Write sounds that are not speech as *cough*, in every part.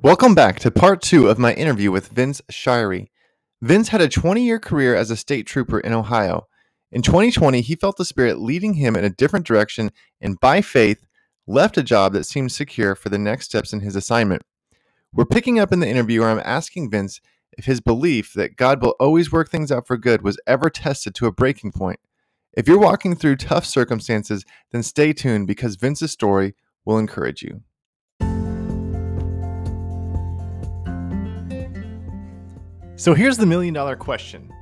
Welcome back to part two of my interview with Vince Shirey. Vince had a 20 year career as a state trooper in Ohio. In 2020, he felt the Spirit leading him in a different direction and by faith left a job that seemed secure for the next steps in his assignment. We're picking up in the interview where I'm asking Vince if his belief that God will always work things out for good was ever tested to a breaking point. If you're walking through tough circumstances, then stay tuned because Vince's story will encourage you. So here's the million dollar question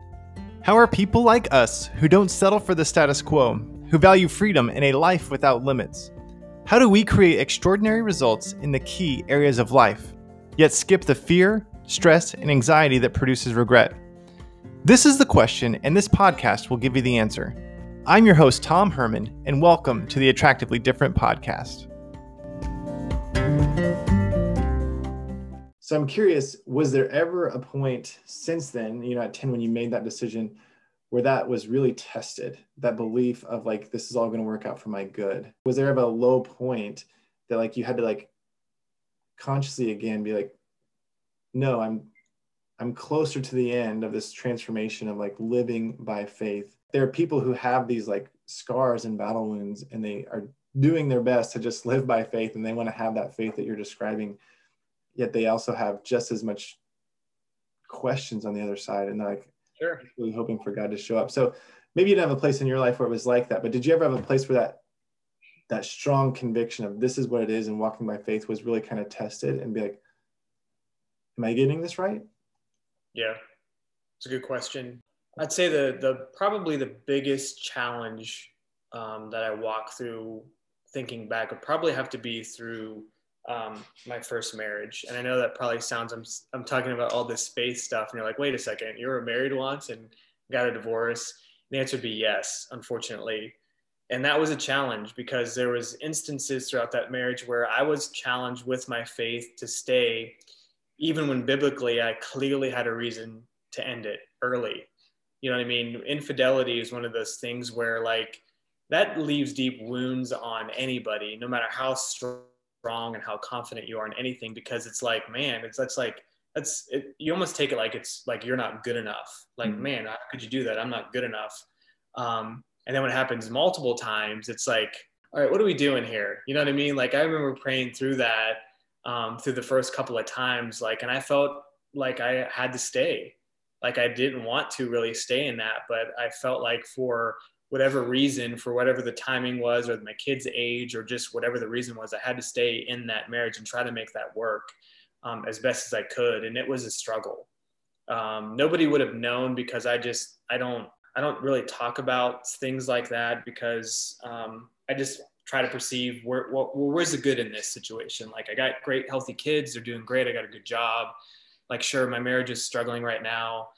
How are people like us, who don't settle for the status quo, who value freedom and a life without limits, how do we create extraordinary results in the key areas of life, yet skip the fear, stress, and anxiety that produces regret? This is the question, and this podcast will give you the answer. I'm your host, Tom Herman, and welcome to the Attractively Different podcast. So I'm curious, was there ever a point since then, you know, at 10 when you made that decision where that was really tested, that belief of like, this is all going to work out for my good? Was there ever a low point that like you had to like consciously again be like, no, I'm I'm closer to the end of this transformation of like living by faith. There are people who have these like scars and battle wounds and they are doing their best to just live by faith and they want to have that faith that you're describing yet they also have just as much questions on the other side and like sure. really hoping for God to show up. So maybe you didn't have a place in your life where it was like that, but did you ever have a place where that that strong conviction of this is what it is and walking by faith was really kind of tested and be like, am I getting this right? Yeah, it's a good question. I'd say the the probably the biggest challenge um, that I walk through thinking back would probably have to be through um, my first marriage. And I know that probably sounds, I'm, I'm talking about all this space stuff. And you're like, wait a second, you were married once and got a divorce. And the answer would be yes, unfortunately. And that was a challenge because there was instances throughout that marriage where I was challenged with my faith to stay, even when biblically I clearly had a reason to end it early. You know what I mean? Infidelity is one of those things where like that leaves deep wounds on anybody, no matter how strong strong and how confident you are in anything because it's like man it's that's like that's it, you almost take it like it's like you're not good enough. Like mm-hmm. man how could you do that? I'm not good enough. Um, and then when it happens multiple times it's like all right what are we doing here? You know what i mean? Like i remember praying through that um, through the first couple of times like and i felt like i had to stay. Like i didn't want to really stay in that but i felt like for whatever reason, for whatever the timing was, or my kid's age, or just whatever the reason was, I had to stay in that marriage and try to make that work um, as best as I could. And it was a struggle. Um, nobody would have known because I just I don't I don't really talk about things like that because um, I just try to perceive where where's the good in this situation. Like I got great healthy kids, they're doing great. I got a good job. Like sure, my marriage is struggling right now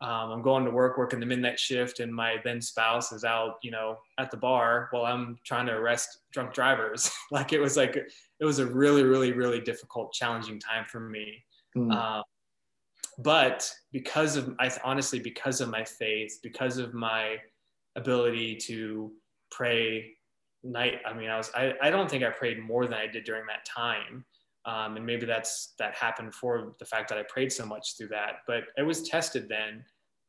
um, I'm going to work, working the midnight shift, and my then spouse is out, you know, at the bar while I'm trying to arrest drunk drivers. *laughs* like it was like it was a really, really, really difficult, challenging time for me. Mm. Um, but because of, I honestly, because of my faith, because of my ability to pray night. I mean, I was, I, I don't think I prayed more than I did during that time. Um, and maybe that's that happened for the fact that I prayed so much through that. But it was tested then,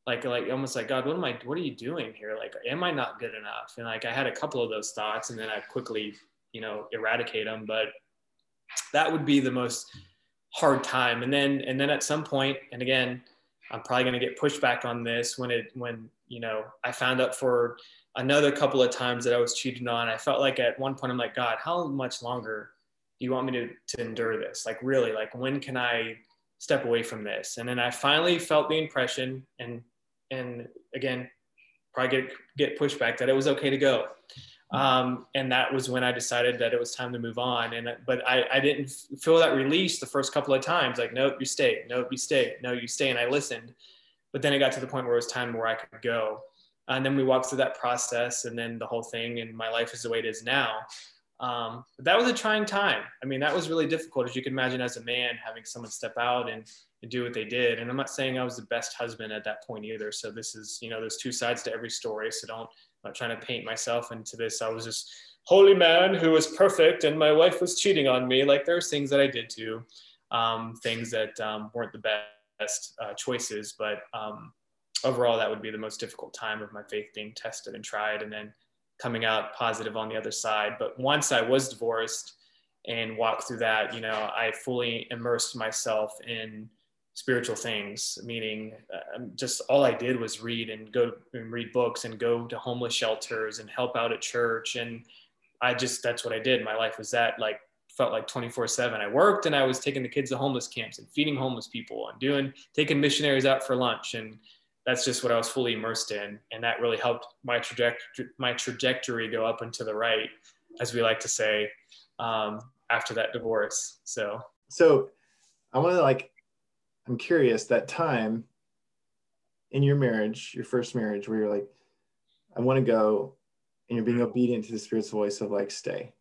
like like almost like God, what am I? What are you doing here? Like, am I not good enough? And like I had a couple of those thoughts, and then I quickly you know eradicate them. But that would be the most hard time. And then and then at some point, and again, I'm probably going to get pushback on this when it when you know I found out for another couple of times that I was cheated on. I felt like at one point I'm like, God, how much longer? Do you want me to, to endure this? Like, really, like, when can I step away from this? And then I finally felt the impression, and and again, probably get get pushback that it was okay to go. Um, and that was when I decided that it was time to move on. And but I, I didn't feel that release the first couple of times. Like, nope, you stay. Nope, you stay. No, you stay. And I listened. But then it got to the point where it was time where I could go. And then we walked through that process, and then the whole thing, and my life is the way it is now. Um, but that was a trying time. I mean, that was really difficult, as you can imagine, as a man, having someone step out and, and do what they did. And I'm not saying I was the best husband at that point either. So this is, you know, there's two sides to every story. So don't, I'm not trying to paint myself into this. I was this holy man who was perfect and my wife was cheating on me. Like there's things that I did too. um, things that um, weren't the best uh, choices. But um, overall, that would be the most difficult time of my faith being tested and tried, and then coming out positive on the other side. But once I was divorced and walked through that, you know, I fully immersed myself in spiritual things meaning uh, just all i did was read and go and read books and go to homeless shelters and help out at church. And i just that's what i did. My life was that like felt like 24 7 i worked and i was taking the kids to homeless camps and feeding homeless people and doing taking missionaries out for lunch and that's just what i was fully immersed in and that really helped my trajectory my trajectory go up and to the right as we like to say um, after that divorce so so i want to like I'm curious that time in your marriage, your first marriage, where you're like, I want to go, and you're being obedient to the Spirit's voice of like, stay.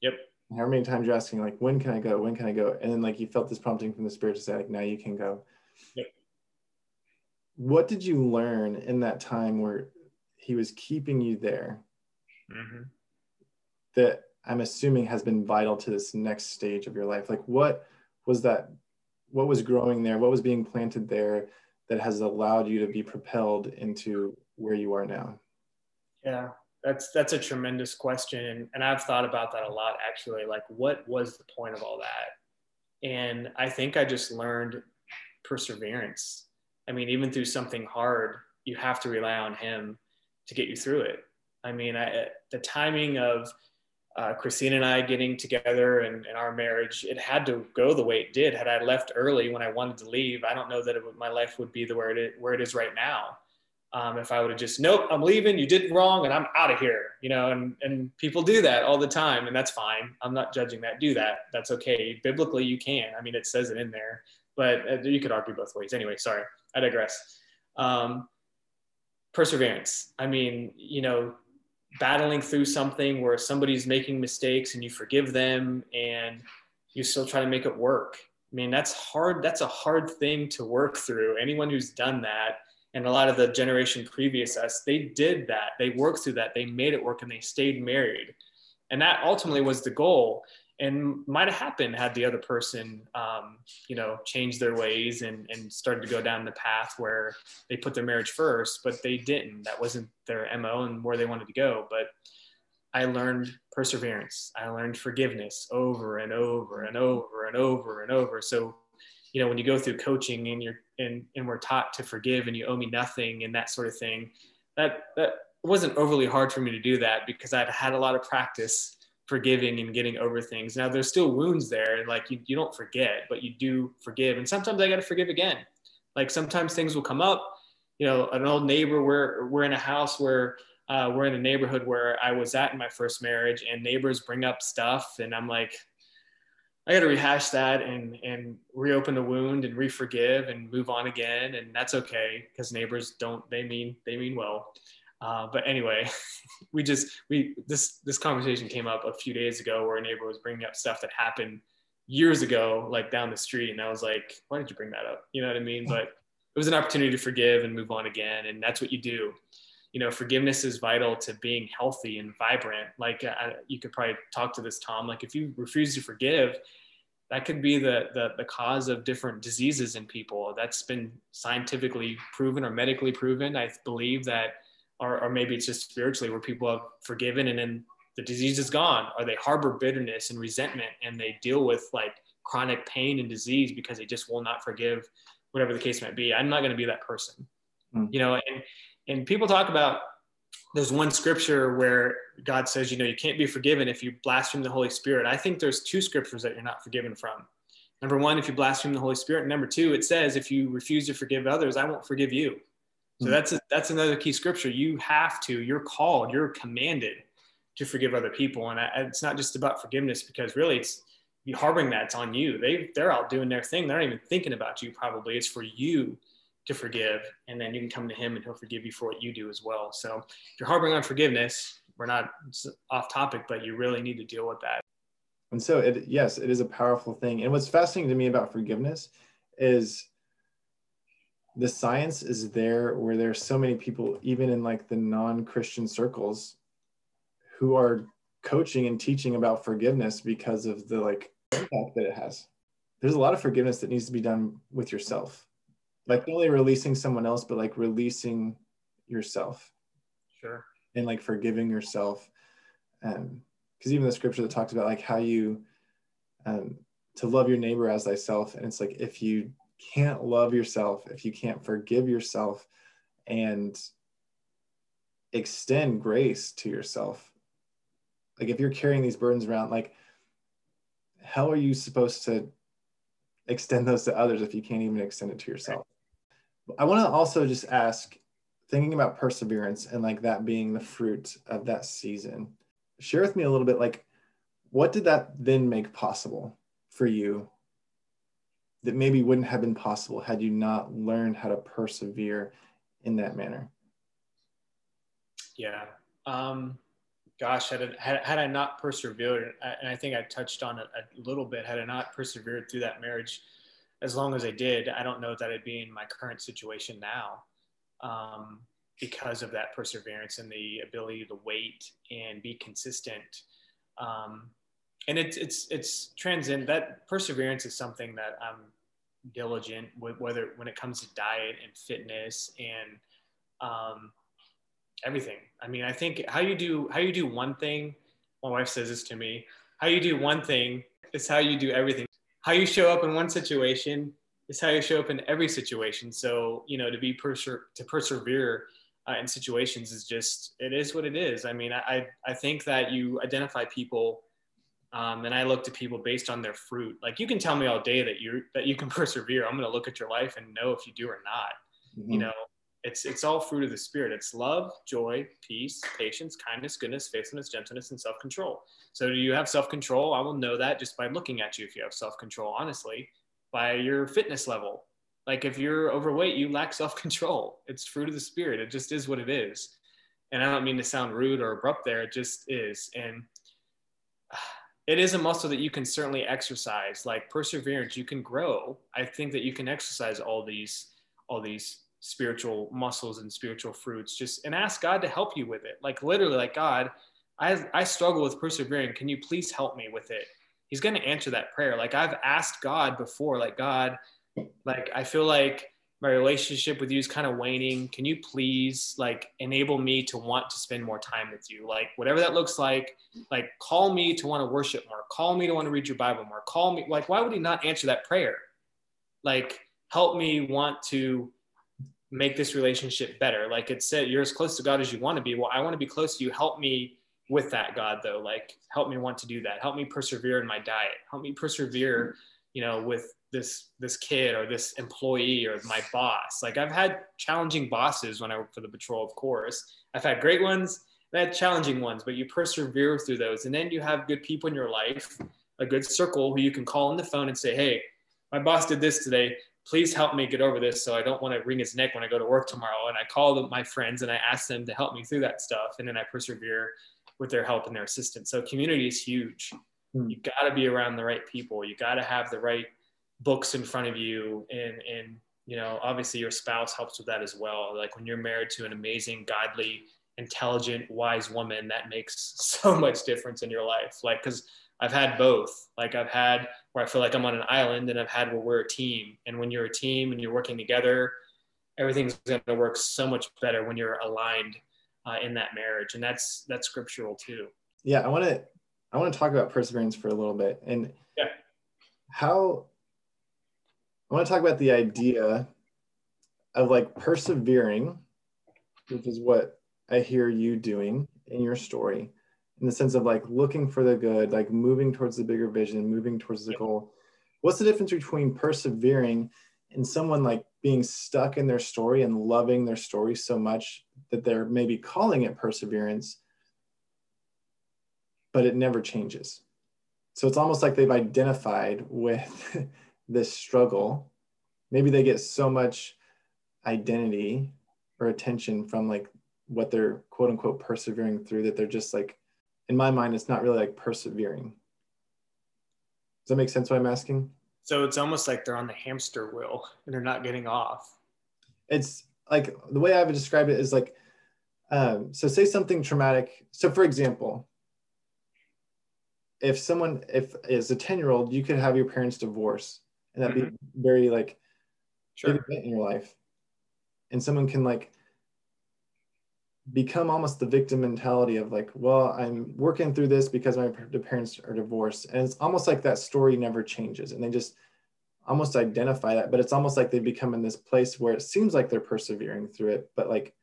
Yep. How many times you're asking like, when can I go? When can I go? And then like you felt this prompting from the Spirit to say like, now you can go. Yep. What did you learn in that time where He was keeping you there? Mm-hmm. That I'm assuming has been vital to this next stage of your life. Like, what was that what was growing there what was being planted there that has allowed you to be propelled into where you are now yeah that's that's a tremendous question and, and i've thought about that a lot actually like what was the point of all that and i think i just learned perseverance i mean even through something hard you have to rely on him to get you through it i mean I, the timing of uh, Christina and I getting together and, and, our marriage, it had to go the way it did. Had I left early when I wanted to leave, I don't know that my life would be the where it is, where it is right now. Um, if I would have just, nope, I'm leaving, you did wrong, and I'm out of here, you know, and, and people do that all the time, and that's fine. I'm not judging that. Do that. That's okay. Biblically, you can. I mean, it says it in there, but uh, you could argue both ways. Anyway, sorry, I digress. Um, perseverance. I mean, you know, battling through something where somebody's making mistakes and you forgive them and you still try to make it work. I mean, that's hard. That's a hard thing to work through. Anyone who's done that, and a lot of the generation previous us, they did that. They worked through that. They made it work and they stayed married. And that ultimately was the goal and might have happened had the other person um, you know changed their ways and, and started to go down the path where they put their marriage first but they didn't. That wasn't their mo and where they wanted to go. But i learned perseverance. I learned forgiveness over and over and over and over and over. So you know when you go through coaching and you're and, and we're taught to forgive and you owe me nothing and that sort of thing that that wasn't overly hard for me to do that because i'd had a lot of practice forgiving and getting over things. Now there's still wounds there and like you, you don't forget, but you do forgive. And sometimes I got to forgive again. Like sometimes things will come up, you know, an old neighbor, we're, we're in a house where uh, we're in a neighborhood where I was at in my first marriage and neighbors bring up stuff. And I'm like, I got to rehash that and, and reopen the wound and re-forgive and move on again. And that's okay. Cause neighbors don't, they mean, they mean well. Uh, but anyway, *laughs* we just we this this conversation came up a few days ago where a neighbor was bringing up stuff that happened years ago, like down the street, and I was like, "Why did you bring that up?" You know what I mean? But it was an opportunity to forgive and move on again, and that's what you do. You know, forgiveness is vital to being healthy and vibrant. Like uh, you could probably talk to this, Tom. Like if you refuse to forgive, that could be the, the, the cause of different diseases in people. That's been scientifically proven or medically proven. I believe that or, or maybe it's just spiritually where people have forgiven and then the disease is gone or they harbor bitterness and resentment and they deal with like chronic pain and disease because they just will not forgive whatever the case might be. I'm not going to be that person. Mm. you know and and people talk about there's one scripture where god says you know you can't be forgiven if you blaspheme the holy spirit. I think there's two scriptures that you're not forgiven from. Number one if you blaspheme the holy spirit. And number two it says if you refuse to forgive others i won't forgive you so hmm. that's a, that's another key scripture. You have to. You're called. You're commanded to forgive other people, and I, it's not just about forgiveness because really it's you harboring that. It's on you. They they're out doing their thing. They're not even thinking about you. Probably it's for you to forgive, and then you can come to Him and He'll forgive you for what you do as well. So if you're harboring on forgiveness, we're not off topic, but you really need to deal with that. And so it yes, it is a powerful thing. And what's fascinating to me about forgiveness is the science is there where there's so many people even in like the non-christian circles who are coaching and teaching about forgiveness because of the like impact that it has. There's a lot of forgiveness that needs to be done with yourself. Like not only releasing someone else but like releasing yourself. Sure. and like forgiving yourself. Um because even the scripture that talks about like how you um to love your neighbor as thyself and it's like if you can't love yourself if you can't forgive yourself and extend grace to yourself. Like if you're carrying these burdens around like how are you supposed to extend those to others if you can't even extend it to yourself? I want to also just ask thinking about perseverance and like that being the fruit of that season share with me a little bit like what did that then make possible for you that maybe wouldn't have been possible had you not learned how to persevere in that manner Yeah. Um, gosh, had, it, had, had I not persevered, and I think I touched on it a little bit, had I not persevered through that marriage as long as I did, I don't know that I'd be in my current situation now um, because of that perseverance and the ability to wait and be consistent. Um, and it's, it's, it's transcend that perseverance is something that I'm diligent with, whether when it comes to diet and fitness and um, everything. I mean, I think how you do how you do one thing. My wife says this to me. How you do one thing is how you do everything. How you show up in one situation is how you show up in every situation. So you know, to be perser- to persevere uh, in situations is just it is what it is. I mean, I I think that you identify people. Um, and I look to people based on their fruit. Like you can tell me all day that you that you can *laughs* persevere. I'm going to look at your life and know if you do or not. Mm-hmm. You know, it's it's all fruit of the spirit. It's love joy peace patience kindness goodness faithfulness gentleness and self-control. So do you have self-control? I will know that just by looking at you if you have self-control honestly by your fitness level. Like if you're overweight you lack *laughs* self-control. It's fruit of the spirit. It just is what it is. And i don't mean to sound rude or abrupt there. It just is. And it is a muscle that you can certainly exercise like perseverance you can grow. I think that you can exercise all these all these spiritual muscles and spiritual fruits just and ask god to help you with it. Like literally like god i i struggle with persevering. Can you please help me with it? He's going to answer that prayer. Like i've asked god before like god like i feel like my relationship with you is kind of waning can you please like enable me to want to spend more time with you like whatever that looks like like call me to want to worship more call me to want to read your bible more call me like why would he not answer that prayer like help me want to make this relationship better. Like it said, you're as close to God as you want to be. Well, I want to be close to you. Help me with that, God, though. Like, help me want to do that. Help me persevere in my diet. Help me persevere, you know, with this this kid or this employee or my boss. Like I've had challenging bosses when I worked for the patrol, of course. I've had great ones, I've had challenging ones, but you persevere through those. And then you have good people in your life, a good circle who you can call on the phone and say, Hey, my boss did this today please help me get over this so I don't want to wring his neck when I go to work tomorrow. And I call my friends and I ask them to help me through that stuff. And then I persevere with their help and their assistance. So community is huge. Mm. You got to be around the right people. You got to have the right books in front of you. And, and, you know, obviously your spouse helps with that as well. Like when you're married to an amazing, godly, intelligent, wise woman, that makes *laughs* so much difference in your life. Like, cause I've had both. Like I've had where I feel like I'm on an island, and I've had where we're a team. And when you're a team and you're working together, everything's going to work so much better when you're aligned uh, in that marriage, and that's that's scriptural too. Yeah, I want to I want to talk about perseverance for a little bit, and yeah. how I want to talk about the idea of like persevering, which is what I hear you doing in your story in the sense of like looking for the good, like moving towards the bigger vision, moving towards the goal. What's the difference between persevering and someone like being stuck in their story and loving their story so much that they're maybe calling it perseverance, but it never changes? So it's almost like they've identified with *laughs* this struggle. Maybe they get so much identity or attention from like what they're quote unquote persevering through that they're just like in my mind, it's not really like persevering. Does that make sense what I'm asking? So it's almost like they're on the hamster wheel and they're not getting off. It's like the way I would describe it is like, um, so say something traumatic. So for example, if someone, if as a 10 year old, you could have your parents divorce and that'd mm-hmm. be very like sure. in your life and someone can like become almost the victim mentality of like well i'm working through this because my parents are divorced and it's almost like that story never changes and they just almost identify that but it's almost like they become in this place where it seems like they're persevering through it but like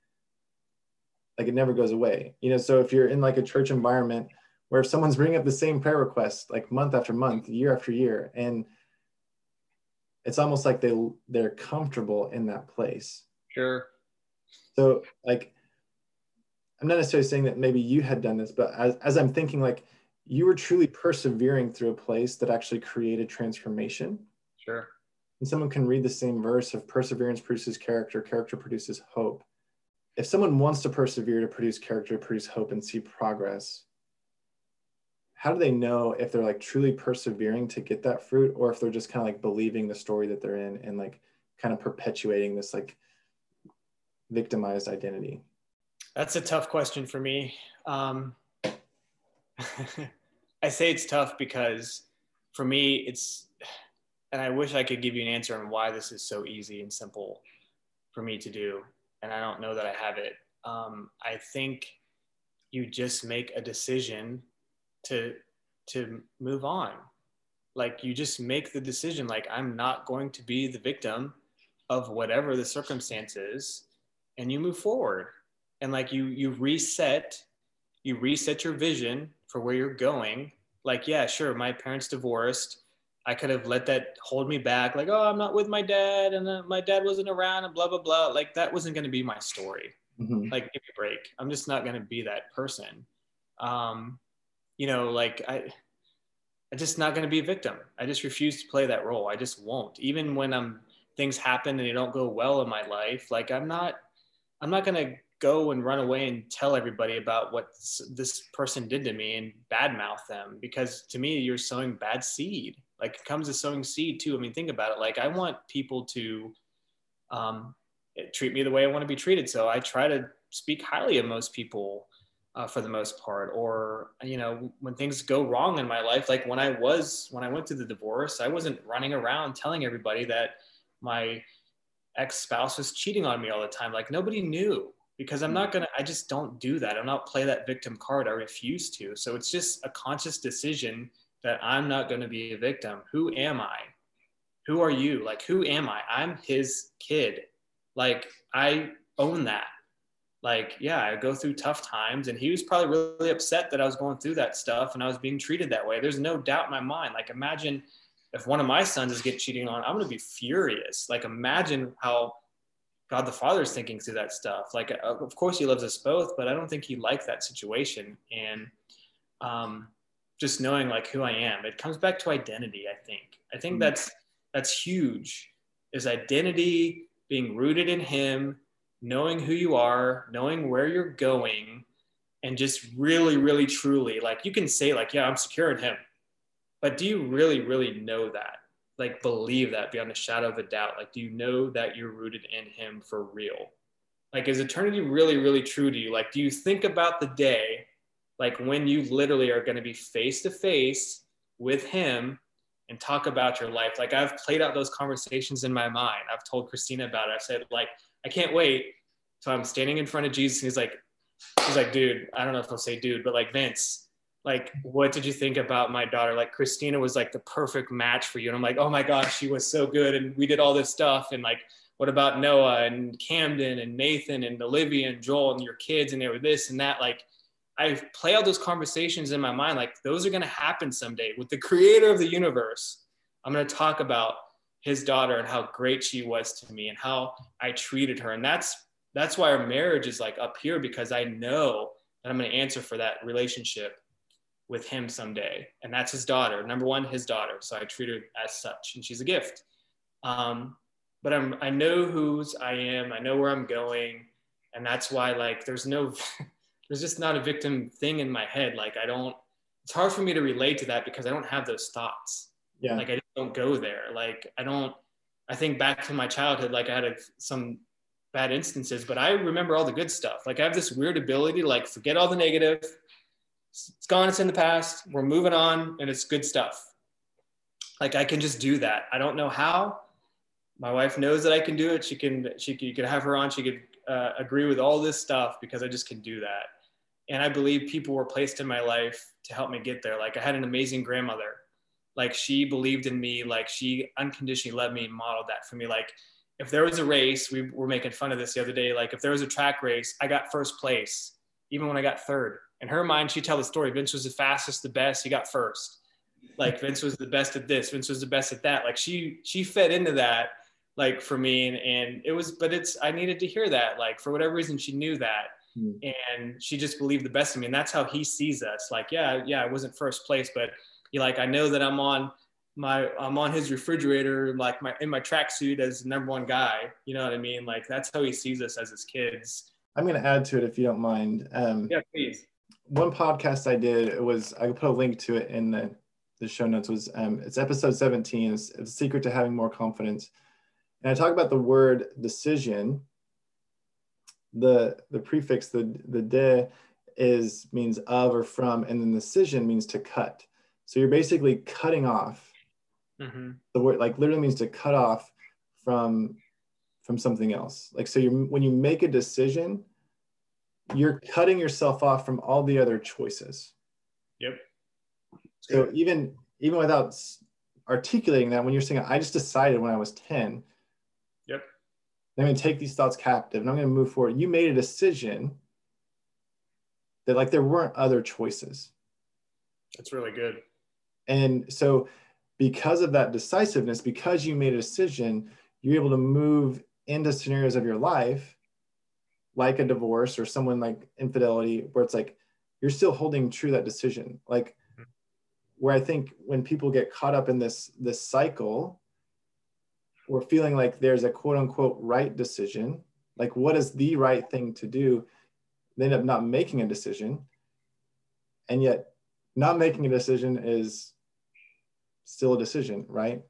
like it never goes away you know so if you're in like a church environment where if someone's bringing up the same prayer request like month after month year after year and it's almost like they they're comfortable in that place. Sure. So like i'm not necessarily saying that maybe you had done this but as, as i'm thinking like you were truly persevering through a place that actually created transformation. Sure. And someone can read the same verse of perseverance produces character character produces hope. If someone wants to persevere to produce character produce hope and see progress how do they know if they're like truly persevering to get that fruit or if they're just kind of like believing the story that they're in and like kind of perpetuating this like victimized identity? That's a tough question for me. Um, *laughs* i say it's tough because for me it's and i wish i could give you an answer on why this is so easy and simple for me to do and i don't know that i have it. Um, i think you just make a decision to to move on. Like you just make the decision like i'm not going to be the victim of whatever the circumstances and you move forward. And like you you reset you reset your vision for where you're going. Like yeah sure my parents divorced. I could have let that hold me back like oh i'm not with my dad and uh, my dad wasn't around and blah blah blah. Like that wasn't going to be my story. Mm-hmm. like give me a break. I'm just not going to be that person. Um you know, like I, I'm just not going to be a victim. I just refuse to play that role. I just won't. Even when I'm things happen and they don't go well in my life, like I'm not, I'm not going to go and run away and tell everybody about what this person did to me and badmouth them because to me you're sowing bad seed. Like it comes to sowing seed too. I mean, think about it. Like I want people to um, treat me the way I want to be treated. So I try to speak highly of most people uh, for the most part or you know when things go wrong in my life like when i was when i went through the divorce i wasn't running around telling everybody that my ex-spouse was cheating on me all the time. Like nobody knew because i'm not gonna i just don't do that. I'm not play that victim card. I refuse to. So it's just a conscious decision that i'm not going to be a victim. Who am i? Who are you? Like who am i? I'm his kid. Like i own that like yeah i go through tough times and he was probably really upset that i was going through that stuff and i was being treated that way. There's no doubt in my mind. Like imagine if one of my sons is getting cheating on i'm going to be furious. Like imagine how god the father is thinking through that stuff. Like uh, of course he loves us both but i don't think he liked that situation. And um, just knowing like who i am it comes back to identity i think. I think mm-hmm. that's that's huge is identity being rooted in him knowing who you are, knowing where you're going, and just really, really, truly, like you can say, like, yeah, I'm secure in Him, but do you really, really know that? Like, believe that beyond a shadow of a doubt? Like, do you know that you're rooted in Him for real? Like, is eternity really, really true to you? Like, do you think about the day, like when you literally are going to be face to face with Him and talk about your life. Like I've played out those conversations in my mind. I've told Christina about it. I've said like, I can't wait. So I'm standing in front of Jesus and he's like, he's like, dude, I don't know if I'll say dude, but like Vince, like, what did you think about my daughter? Like Christina was like the perfect match for you. And I'm like, oh my gosh, she was so good. And we did all this stuff. And like, what about Noah and Camden and Nathan and Olivia and Joel and your kids? And they were this and that. Like, I play all those conversations in my mind. Like, those are going to happen someday with the creator of the universe. I'm going to talk about his daughter and how great she was to me and how I treated her. And that's that's why our marriage is like up here because I know that I'm going to answer for that relationship with him someday. And that's his daughter. Number one, his daughter. So I treat her as such, and she's a gift. Um, but I'm I know whose I am. I know where I'm going, and that's why like there's no *laughs* there's just not a victim thing in my head. Like I don't. It's hard for me to relate to that because I don't have those thoughts yeah like i don't go there like i don't i think back to my childhood like i had a, some bad instances but i remember all the good stuff like i have this weird ability to like forget all the negative it's gone it's in the past we're moving on and it's good stuff like I can just do that. I don't know how. My wife knows that I can do it. She can, she could, you have her on. She could uh, agree with all this stuff because I just can do that. And I believe people were placed in my life to help me get there. Like I had an amazing grandmother. Like she believed in me. Like she unconditionally loved me and modeled that for me. Like if there was a race, we were making fun of this the other day. Like if there was a track race, I got first place, even when I got third. In her mind, she'd tell the story. Vince was the fastest, the best. He got first. Like Vince was the best at this. Vince was the best at that. Like she she fed into that, like for me, and, and it was. But it's I needed to hear that. Like for whatever reason, she knew that, mm. and she just believed the best in me. And that's how he sees us. Like yeah, yeah, I wasn't first place, but you like I know that I'm on my I'm on his refrigerator, like my in my tracksuit as the number one guy. You know what I mean? Like that's how he sees us as his kids. I'm gonna add to it if you don't mind. Um, yeah, please. One podcast I did it was I put a link to it in the, the show notes was um, it's episode 17. It's, it's a secret to having more confidence, and I talk about the word decision. The the prefix the the de is means of or from, and then the decision means to cut. So you're basically cutting off Mm-hmm. The word like literally means to cut off from from something else. Like so, you when you make a decision, you're cutting yourself off from all the other choices. Yep. So even even without articulating that, when you're saying, "I just decided when I was 10," yep, I'm going to take these thoughts captive and I'm going to move forward. You made a decision that like there weren't other choices. That's really good. And so because of that decisiveness, because you made a decision, you're able to move into scenarios of your life, like a divorce or someone like infidelity, where it's like you're still holding true that decision. Like where I think when people get caught up in this this cycle, we're feeling like there's a quote unquote right decision, like what is the right thing to do, they end up not making a decision. And yet not making a decision is still a decision, right?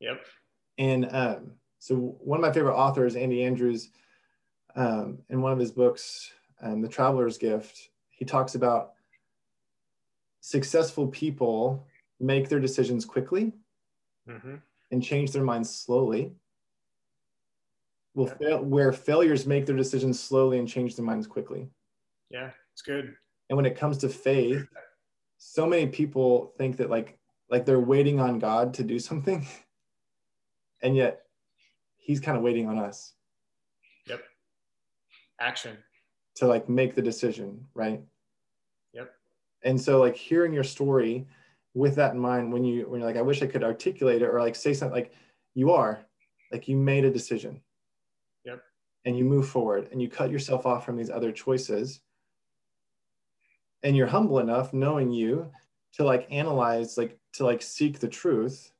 Yep. And um, so one of my favorite authors, Andy Andrews, um, in one of his books, um, The Traveler's Gift, he talks about successful people make their decisions quickly mm-hmm. and change their minds slowly. Will yeah. fail, where failures make their decisions slowly and change their minds quickly. Yeah, it's good. And when it comes to faith, so many people think that like like they're waiting on God to do something. *laughs* And yet he's kind of waiting on us. Yep. Action. To like make the decision, right? Yep. And so like hearing your story with that in mind when you when you're like, I wish I could articulate it or like say something like you are, like you made a decision. Yep. And you move forward and you cut yourself off from these other choices. And you're humble enough knowing you to like analyze like to like seek the truth.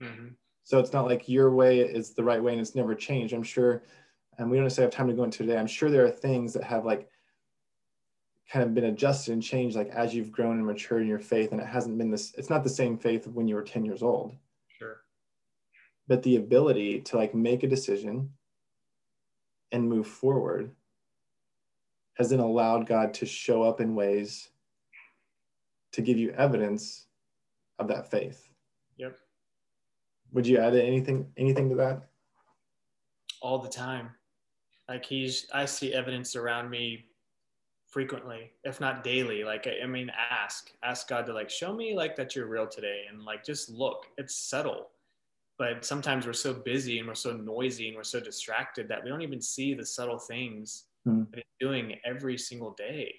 Mm-hmm. so it's not like your way is the right way and it's never changed. I'm sure and we don't necessarily have time to go into today. I'm sure there are things that have like kind of been adjusted and changed like as you've grown and matured in your faith and it hasn't been this it's not the same faith when you were 10 years old. Sure. But the ability to like make a decision and move forward has then allowed god to show up in ways to give you evidence of that faith. Yep. Would you add anything anything to that? All the time. Like he's I see evidence around me frequently, if not daily. Like I mean ask. Ask God to like show me like that you're real today and like just look. It's subtle. But sometimes we're so busy and we're so noisy and we're so distracted that we don't even see the subtle things mm. that he's doing every single day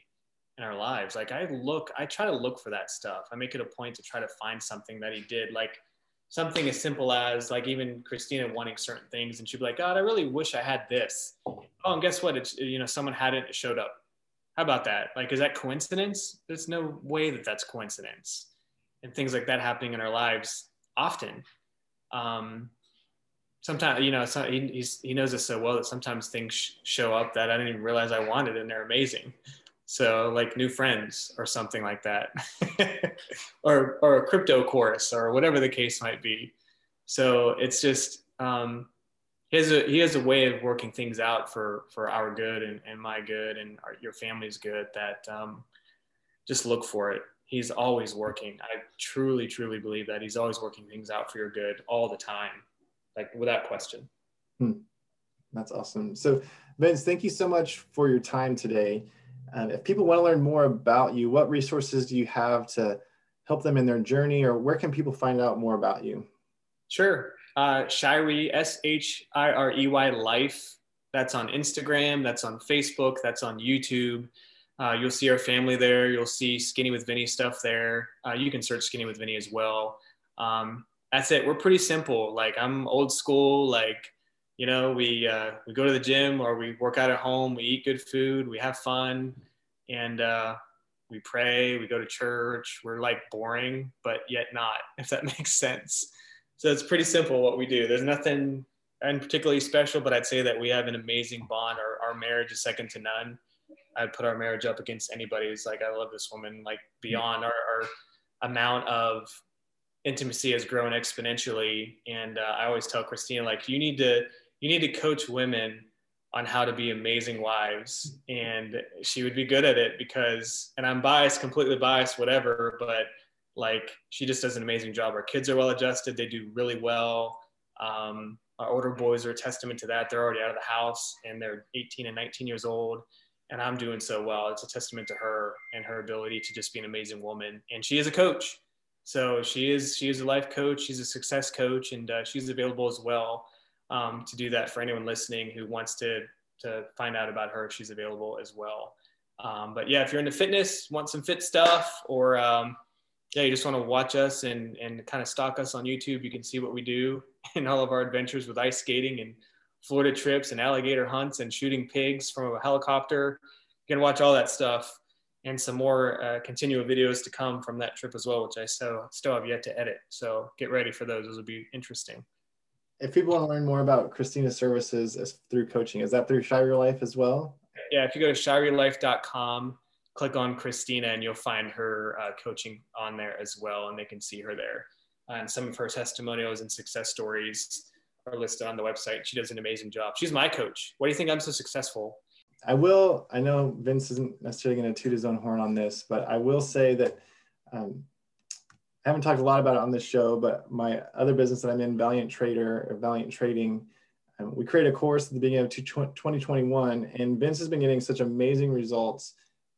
in our lives. Like I look, I try to look for that stuff. I make it a point to try to find something that he did, like something as simple as like even Christina wanting certain things, and she'd be like, "God, I really wish I had this." Oh, and guess what? It's you know someone had it, it showed up. How about that? Like, is that coincidence? There's no way that that's coincidence, and things like that happening in our lives often. Um, sometimes you know he, he knows us so well that sometimes things sh- show up that I didn't even realize I wanted, and they're amazing. So like new friends or something like that, *laughs* or or a crypto course or whatever the case might be. So it's just um, he has a he has a way of working things out for for our good and, and my good and our, your family's good that um, just look for it. he's always working. I truly, truly believe that he's always working things out for your good all the time, like without question. Hmm. That's awesome. So, Vince, thank you so much for your time today. Um, if people want to learn more about you, what resources do you have to help them in their journey, or where can people find out more about you? Sure. Uh, Shirey, S H I R E Y Life. That's on Instagram, that's on Facebook, that's on YouTube. Uh, you'll see our family there. You'll see Skinny with Vinny stuff there. Uh, you can search Skinny with Vinny as well. Um, that's it. We're pretty simple. Like I'm old school. Like you know, we uh, we go to the gym or we work out at home. We eat good food. We have fun, and uh, we pray. We go to church. We're like boring, but yet not. *laughs* If that makes sense. So it's pretty simple what we do. There's nothing and particularly special, but I'd say that we have an amazing bond. Our, our marriage is second to none. I'd put our marriage up against anybody's. Like, I love this woman, like beyond our, our amount of intimacy has grown exponentially. And uh, I always tell Christina, like, you need to, you need to coach women on how to be amazing wives. And she would be good at it because, and I'm biased, completely biased, whatever, but like, she just does an amazing job. Our kids are well adjusted. They do really well. Um, our older boys are a testament to that. They're already out of the house and they're 18 and 19 years old and I'm doing so well. It's a testament to her and her ability to just be an amazing woman. And she is a coach. So she is she is a life coach. She's a success coach, and uh, she's available as well um, to do that for anyone listening who wants to to find out about her. if She's available as well. Um, but yeah, if you're into fitness, want some fit stuff, or um, yeah, you just want to watch us and and kind of stalk us on YouTube, you can see what we do *laughs* in all of our adventures with ice skating and Florida trips and alligator hunts and shooting pigs from a helicopter. You can watch all that stuff and some more uh, continual videos to come from that trip as well, which I still, still have yet to edit. So get ready for those. Those will be interesting. If people want to learn more about Christina's services as, through coaching, is that through Shirey Life as well? Yeah, if you go to shireylife.com, click on Christina and you'll find her uh, coaching on there as well, and they can see her there. And some of her testimonials and success stories are listed on the website. She does an amazing job. She's my coach. Why do you think I'm so successful? I will. I know Vince isn't necessarily going to toot his own horn on this, but I will say that um, I haven't talked a lot about it on this show. But my other business that I'm in, Valiant Trader or Valiant Trading, um, we created a course at the beginning of 2021, and Vince has been getting such amazing results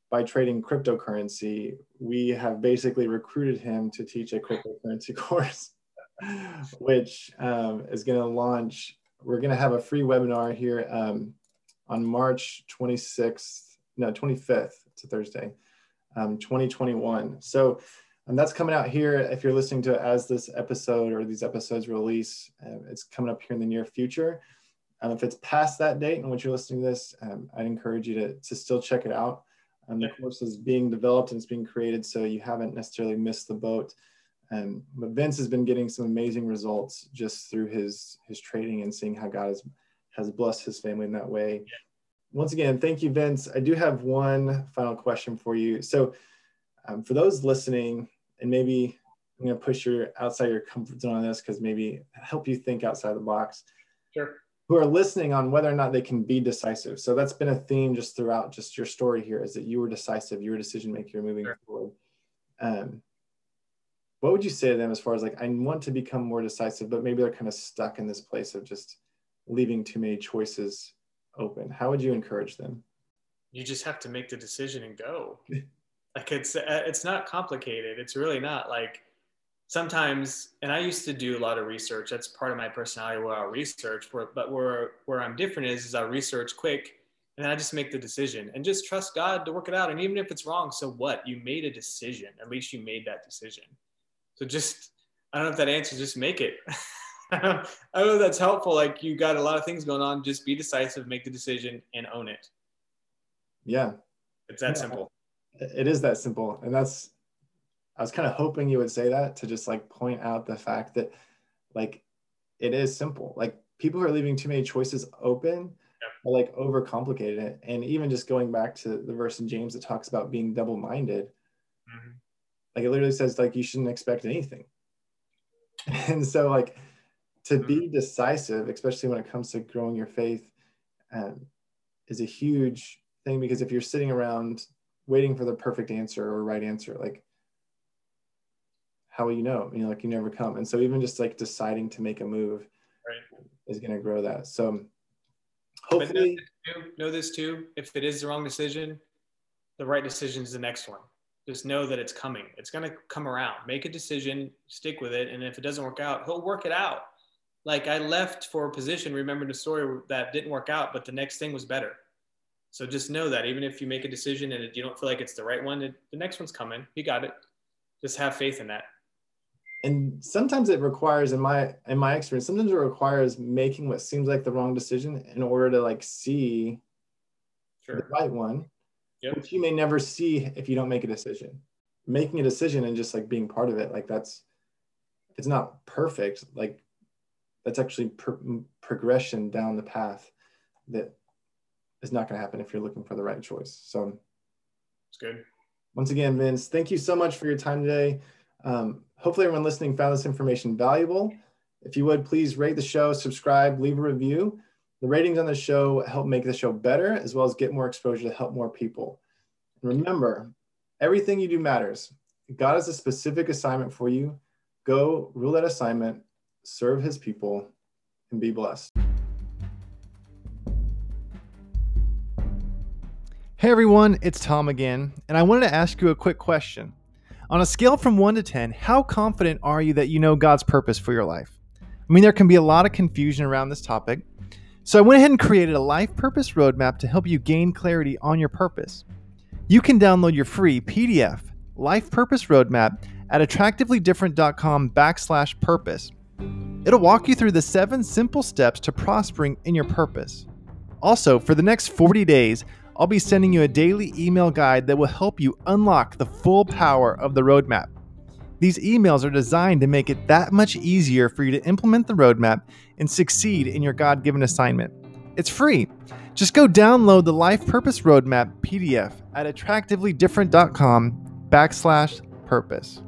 by trading cryptocurrency. We have basically recruited him to teach a cryptocurrency *laughs* course. which um, is going to launch. We're going to have a free webinar here um, on March 26th, no, 25th. It's a Thursday, um, 2021. So and that's coming out here. If you're listening to it as this episode or these episodes release, uh, it's coming up here in the near future. Um, if it's past that date and what you're listening to this, um, I'd encourage you to, to still check it out. Um, the course is being developed and it's being created, so you haven't necessarily missed the boat. And but Vince has been getting some amazing results just through his his trading and seeing how God has has blessed his family in that way. Yeah. Once again, thank you, Vince. I do have one final question for you. So, um, for those listening, and maybe I'm going to push your outside your comfort zone on this because maybe help you think outside the box. Sure. Who are listening on whether or not they can be decisive. So that's been a theme just throughout just your story here is that you were decisive, you were a decision maker, you're moving sure. forward. Um, what would you say to them as far as like i want to become more decisive but maybe they're kind of stuck in this place of just leaving too many choices open how would you encourage them you just have to make the decision and go *laughs* like it's uh, it's not complicated it's really not like sometimes and i used to do a lot of research that's part of my personality where i research but where where i'm different is is i research quick and i just make the decision and just trust god to work it out and even if it's wrong so what you made a decision at least you made that decision so just, I don't know if that answers, just make it. *laughs* I don't know if that's helpful. Like you got a lot of things going on. Just be decisive, make the decision, and own it. Yeah. It's that yeah. simple. It is that simple. And that's, I was kind of hoping you would say that to just like point out the fact that like it is simple. Like people who are leaving too many choices open yeah. are like overcomplicated it. And even just going back to the verse in James that talks about being double minded, mm-hmm like it literally says like you shouldn't expect anything *laughs* and so like to be mm-hmm. decisive especially when it comes to growing your faith um, is a huge thing because if you're sitting around waiting for the perfect answer or right answer like how will you know? You know, like you never come. And so even just like deciding to make a move right. is going to grow that. So hopefully, know this, know this too. If it is the wrong decision, the right decision is the next one. Just know that it's coming. It's going to come around. Make a decision, stick with it, and if it doesn't work out, he'll work it out. Like I left for a position, remember the story that didn't work out, but the next thing was better. So just know that even if you make a decision and you don't feel like it's the right one, the next one's coming. You got it. Just have faith in that. And sometimes it requires, in my in my experience, sometimes it requires making what seems like the wrong decision in order to like see sure. the right one, yep. which you may never see if you don't make a decision. Making a decision and just like being part of it, like that's it's not perfect. Like that's actually pro- progression down the path that is not going to happen if you're looking for the right choice. So it's good. Once again, Vince, thank you so much for your time today. Um, hopefully, everyone listening found this information valuable. If you would, please rate the show, subscribe, leave a review. The ratings on the show help make the show better, as well as get more exposure to help more people. And remember, everything you do matters. God has a specific assignment for you. Go rule that assignment, serve his people, and be blessed. Hey everyone, it's Tom again, and I wanted to ask you a quick question. On a scale from 1 to 10, how confident are you that you know God's purpose for your life? I mean, there can be a lot of confusion around this topic, so I went ahead and created a life purpose roadmap to help you gain clarity on your purpose. You can download your free PDF, Life Purpose Roadmap, at attractivelydifferent.com backslash purpose. It'll walk you through the seven simple steps to prospering in your purpose. Also, for the next 40 days, I'll be sending you a daily email guide that will help you unlock the full power of the roadmap. These emails are designed to make it that much easier for you to implement the roadmap and succeed in your God given assignment. It's free. Just go download the Life Purpose Roadmap PDF at attractivelydifferent.com backslash purpose.